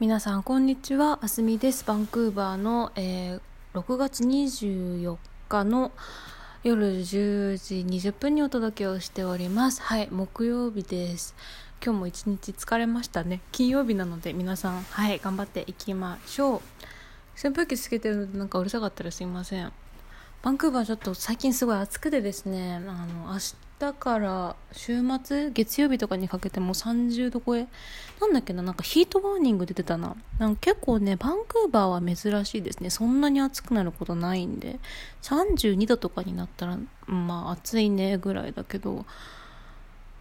皆さんこんにちは。あすみです。バンクーバーの、えー、6月24日の夜10時20分にお届けをしております。はい木曜日です。今日も一日疲れましたね。金曜日なので皆さんはい頑張っていきましょう。扇風機つけてるのでなんかうるさかったらすいません。バンクーバーちょっと最近すごい暑くてですねあの明日だから週末月曜日とかにかけても30度超え。なんだっけななんかヒートワーニング出てたな。なんか結構ねバンクーバーは珍しいですね。そんなに暑くなることないんで。32度とかになったらまあ暑いねぐらいだけど。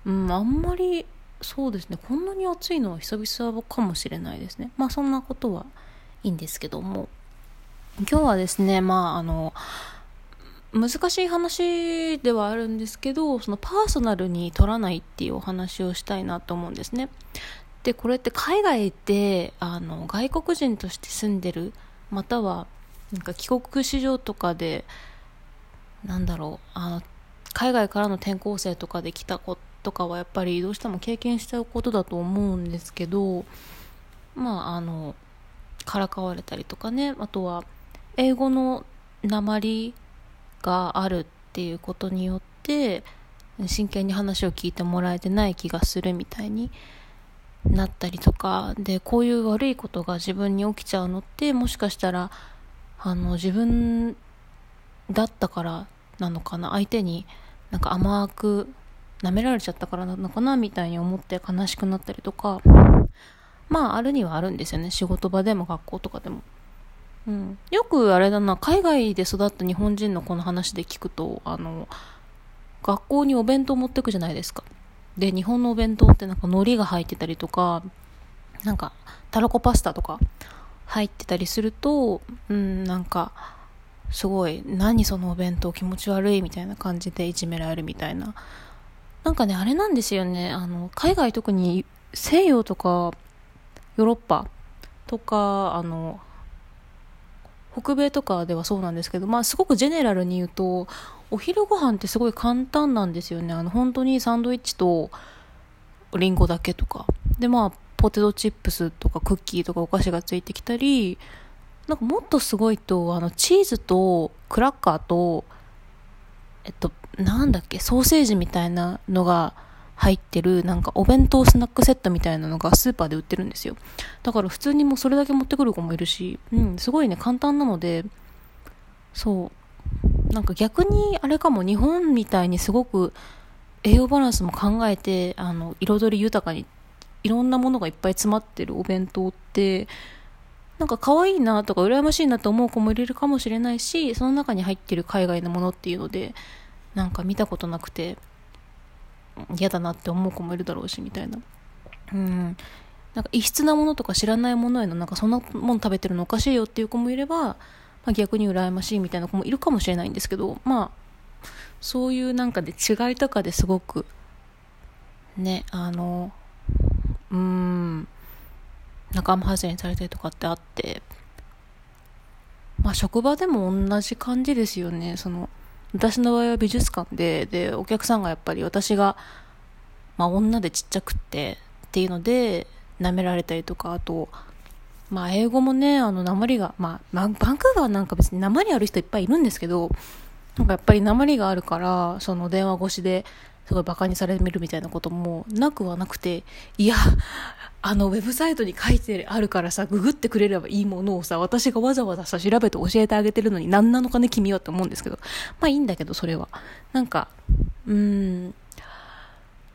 うんあんまりそうですね。こんなに暑いのは久々かもしれないですね。まあそんなことはいいんですけども。今日はですねまああの難しい話ではあるんですけどそのパーソナルに取らないっていうお話をしたいなと思うんですね。でこれって海外であの外国人として住んでるまたはなんか帰国子女とかでなんだろうあの海外からの転校生とかで来た子とかはやっぱりどうしても経験しちゃうことだと思うんですけどまああのからかわれたりとかねあとは英語の鉛があるっていうことによって真剣に話を聞いてもらえてない気がするみたいになったりとか。でこういう悪いことが自分に起きちゃうのってもしかしたらあの自分だったからなのかな？相手になんか甘く舐められちゃったからなのかな？みたいに思って悲しくなったりとか。まああるにはあるんですよね。仕事場でも学校とかでも。うん、よくあれだな海外で育った日本人のこの話で聞くとあの学校にお弁当持ってくじゃないですか。で日本のお弁当ってなんか海苔が入ってたりとかなんかたらこパスタとか入ってたりするとうんなんかすごい何そのお弁当気持ち悪いみたいな感じでいじめられるみたいな。なんかねあれなんですよね。あの海外特に西洋とかヨーロッパとかあの北米とかではそうなんですけど、まあ、すごくジェネラルに言うとお昼ご飯ってすごい簡単なんですよね。あの本当にサンドイッチとリンゴだけとか。でまあポテトチップスとかクッキーとかお菓子がついてきたりなんかもっとすごいとあのチーズとクラッカーとえっとなんだっけソーセージみたいなのが入ってるなんかお弁当スナックセットみたいなのがスーパーで売ってるんですよ。だから普通にもうそれだけ持ってくる子もいるしうんすごいね簡単なのでそう。なんか逆にあれかも日本みたいにすごく栄養バランスも考えてあの彩り豊かにいろんなものがいっぱい詰まってるお弁当ってなんか可愛いなとか羨ましいなと思う子もいるかもしれないしその中に入ってる海外のものっていうのでなんか見たことなくて。嫌だなって思う子もいるだろうしみたいな。うん。なんか異質なものとか知らないものへのなんかそんなもの食べてるのおかしいよっていう子もいれば、まあ、逆に羨ましいみたいな子もいるかもしれないんですけどまあそういうなんかで違いとかですごくねあのうん仲間外れにされたりとかってあってまあ職場でも同じ感じですよね。その私の場合は美術館で、で、お客さんがやっぱり私が、まあ女でちっちゃくってっていうので、舐められたりとか、あと、まあ英語もね、あの、鉛が、まあ、バンクーバーなんか別に鉛ある人いっぱいいるんですけど、なんかやっぱり鉛があるから、その電話越しですごい馬鹿にされるみたいなこともなくはなくて、いや、あの、ウェブサイトに書いてあるからさ、ググってくれればいいものをさ、私がわざわざさ、調べて教えてあげてるのに何なのかね、君はって思うんですけど。まあいいんだけど、それは。なんか、うん、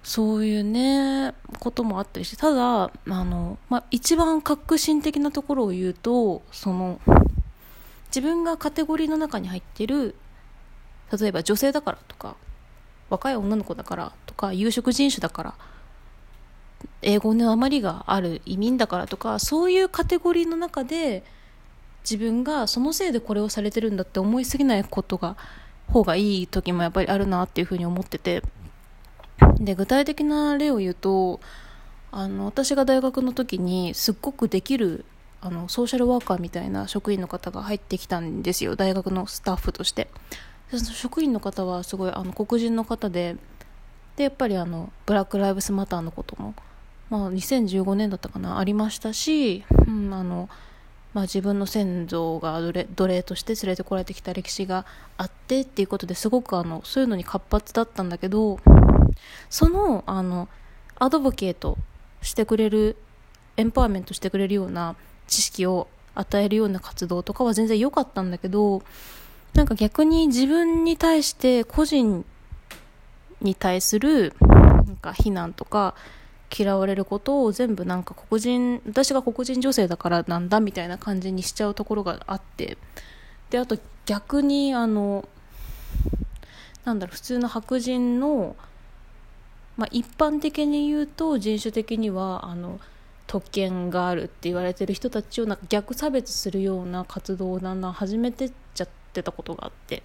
そういうね、こともあったりして、ただ、あの、まあ一番革新的なところを言うと、その、自分がカテゴリーの中に入ってる、例えば女性だからとか、若い女の子だからとか、有色人種だから、英語の余りがある移民だからとかそういうカテゴリーの中で自分がそのせいでこれをされてるんだって思いすぎないことが方がいい時もやっぱりあるなっていうふうに思ってて。で具体的な例を言うとあの私が大学の時にすっごくできるあのソーシャルワーカーみたいな職員の方が入ってきたんですよ。大学のスタッフとして。職員の方はすごいあの黒人の方ででやっぱりあのブラック・ライブスマターのこともまあ、2015年だったかなありましたし、うんあのまあ、自分の先祖が奴隷として連れてこられてきた歴史があってっていうことですごくあのそういうのに活発だったんだけどそのあのアドボケートしてくれるエンパワーメントしてくれるような知識を与えるような活動とかは全然良かったんだけどなんか逆に自分に対して個人に対するなんか非難とか嫌われることを全部なんか黒人私が黒人女性だからなんだみたいな感じにしちゃうところがあって。であと逆にあのなんだろう普通の白人の、まあ、一般的に言うと人種的にはあの特権があるって言われてる人たちをなんか逆差別するような活動をだんだん始めてっちゃってってたことがあって。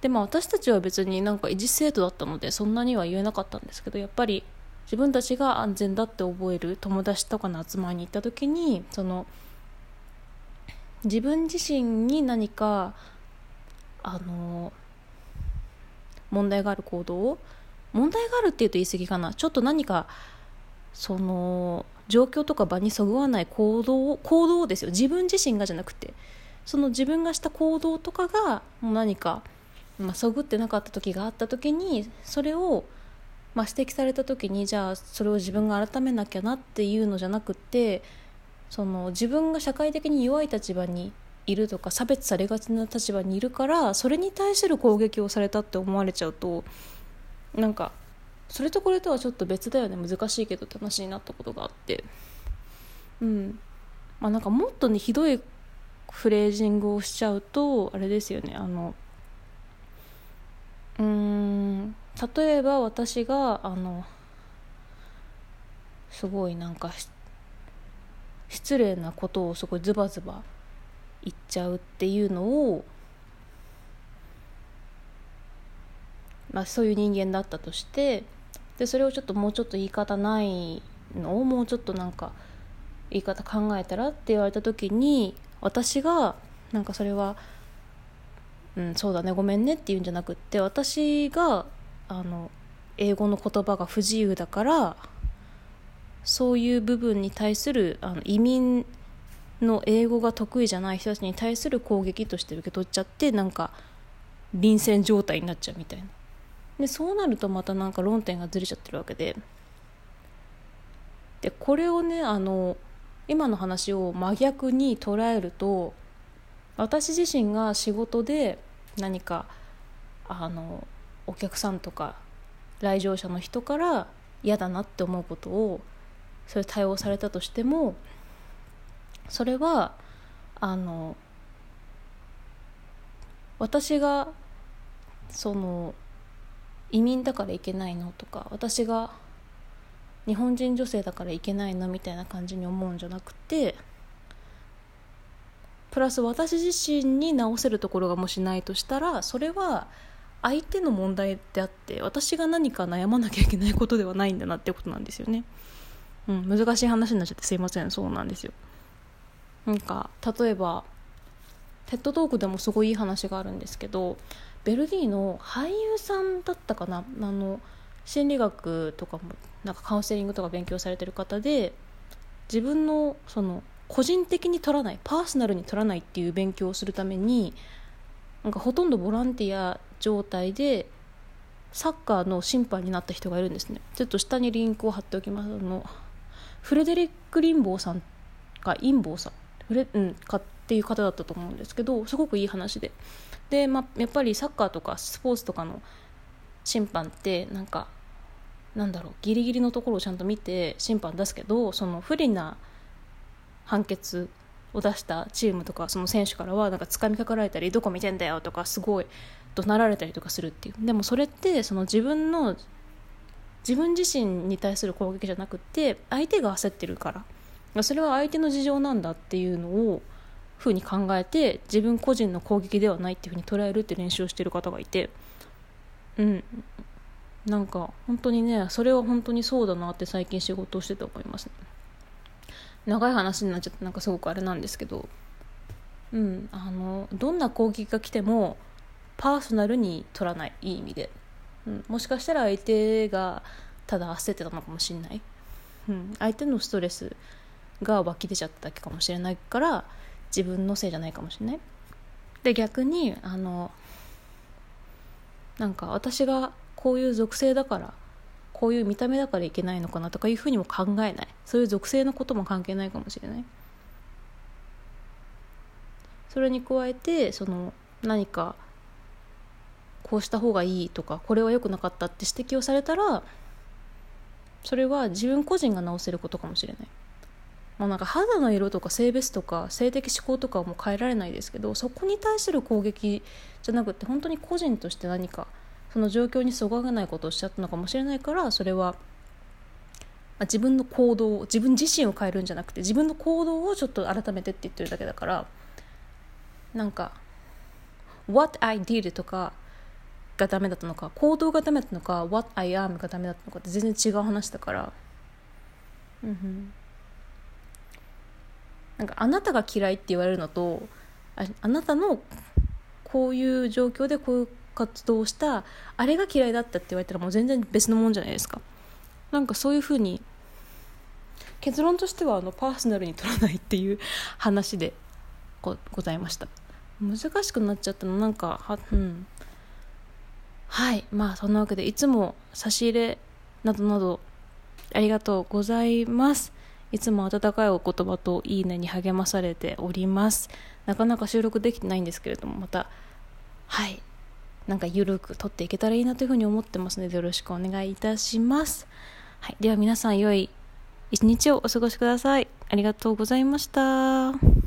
でまあ私たちは別になんか維持生徒だったのでそんなには言えなかったんですけどやっぱり自分たちが安全だって覚える友達とかの集まりに行った時にその自分自身に何かあの問題がある行動を問題があるっていうと言い過ぎかな。ちょっと何かその状況とか場にそぐわない行動を行動ですよ。自分自身がじゃなくて。その自分がした行動とかがもう何か、まあ、そぐってなかった時があった時にそれをまあ、指摘された時にじゃあそれを自分が改めなきゃなっていうのじゃなくてその自分が社会的に弱い立場にいるとか差別されがちな立場にいるからそれに対する攻撃をされたって思われちゃうとなんかそれとこれとはちょっと別だよね。難しいけど楽しいなったことがあって。うん。まあなんかもっとねひどいフレージングをしちゃうとあれですよね。あのうん例えば私があのすごいなんか失礼なことをすごいズバズバ言っちゃうっていうのを、まあ、そういう人間だったとしてでそれをちょっともうちょっと言い方ないのをもうちょっとなんか言い方考えたらって言われた時に私がなんかそれは、うん、そうだねごめんねって言うんじゃなくって私があの英語の言葉が不自由だからそういう部分に対するあの移民の英語が得意じゃない人たちに対する攻撃として受け取っちゃってなんか臨戦状態になっちゃうみたいな。でそうなるとまたなんか論点がずれちゃってるわけで。でこれをねあの今の話を真逆に捉えると私自身が仕事で何かあのお客さんとか来場者の人から嫌だなって思うことをそれ対応されたとしてもそれはあの私がその移民だからいけないのとか私が日本人女性だからいけないのみたいな感じに思うんじゃなくてプラス私自身に直せるところがもしないとしたらそれは相手の問題であって私が何か悩まなきゃいけないことではないんだなってことなんですよね。うん、難しい話になっちゃってすいませんそうなんですよ。なんか例えばテッドトークでもすごいいい話があるんですけどベルギーの俳優さんだったかな？あの心理学とかもなんかカウンセリングとか勉強されてる方で自分のその個人的に取らないパーソナルに取らないっていう勉強をするためになんかほとんどボランティア状態でサッカーの審判になった人がいるんですね。ちょっと下にリンクを貼っておきます。あのフレデリック・リンボーさんかインボーさん。フレ、うん、かっていう方だったと思うんですけどすごくいい話で。で、まあ、やっぱりサッカーとかスポーツとかの審判ってなんかなんだろうギリギリのところをちゃんと見て審判出すけどその不利な判決を出したチームとかその選手からはなんか掴みかかられたりどこ見てんだよとかすごい怒鳴られたりとかするっていう。でもそれってその自分の自分自身に対する攻撃じゃなくて相手が焦ってるから。それは相手の事情なんだっていうのをふうに考えて自分個人の攻撃ではないっていうふうに捉えるって練習をしてる方がいて。うん。なんか本当にねそれは本当にそうだなって最近仕事をしてて思いますね。長い話になっちゃってなんかすごくあれなんですけど。うんあのどんな攻撃が来てもパーソナルに取らないいい意味で、うん、もしかしたら相手がただ焦ってたのかもしれない、うん、相手のストレスが湧き出ちゃっただけかもしれないから自分のせいじゃないかもしれない。で逆にあのなんか私がこういう属性だからこういう見た目だからいけないのかなとかいうふうにも考えない。そういう属性のことも関係ないかもしれない。それに加えてその何かこうした方がいいとかこれは良くなかったって指摘をされたらそれは自分個人が直せることかもしれない。まあ、なんか肌の色とか性別とか性的思考とかはもう変えられないですけどそこに対する攻撃じゃなくて本当に個人として何かその状況にそぐわないことをしちゃったのかもしれないからそれは、自分の行動自分自身を変えるんじゃなくて自分の行動をちょっと改めてって言ってるだけだからなんか「What I did」とかがダメだったのか行動がダメだったのか「What I am」がダメだったのかって全然違う話だから。うんなんかあなたが嫌いって言われるのとあなたのこういう状況でこういう活動したあれが嫌いだったって言われたらもう全然別のもんじゃないですか。なんかそういうふうに結論としてはあのパーソナルに取らないっていう 話でごございました。難しくなっちゃったの。なんかはうん。はい。まあそんなわけでいつも差し入れなどなどありがとうございます。いつも温かいお言葉といいねに励まされております。なかなか収録できてないんですけれどもまたはい。なんかゆるく撮っていけたらいいなというふうに思ってますのでよろしくお願いいたします、はい、では皆さん良い一日をお過ごしください。ありがとうございました。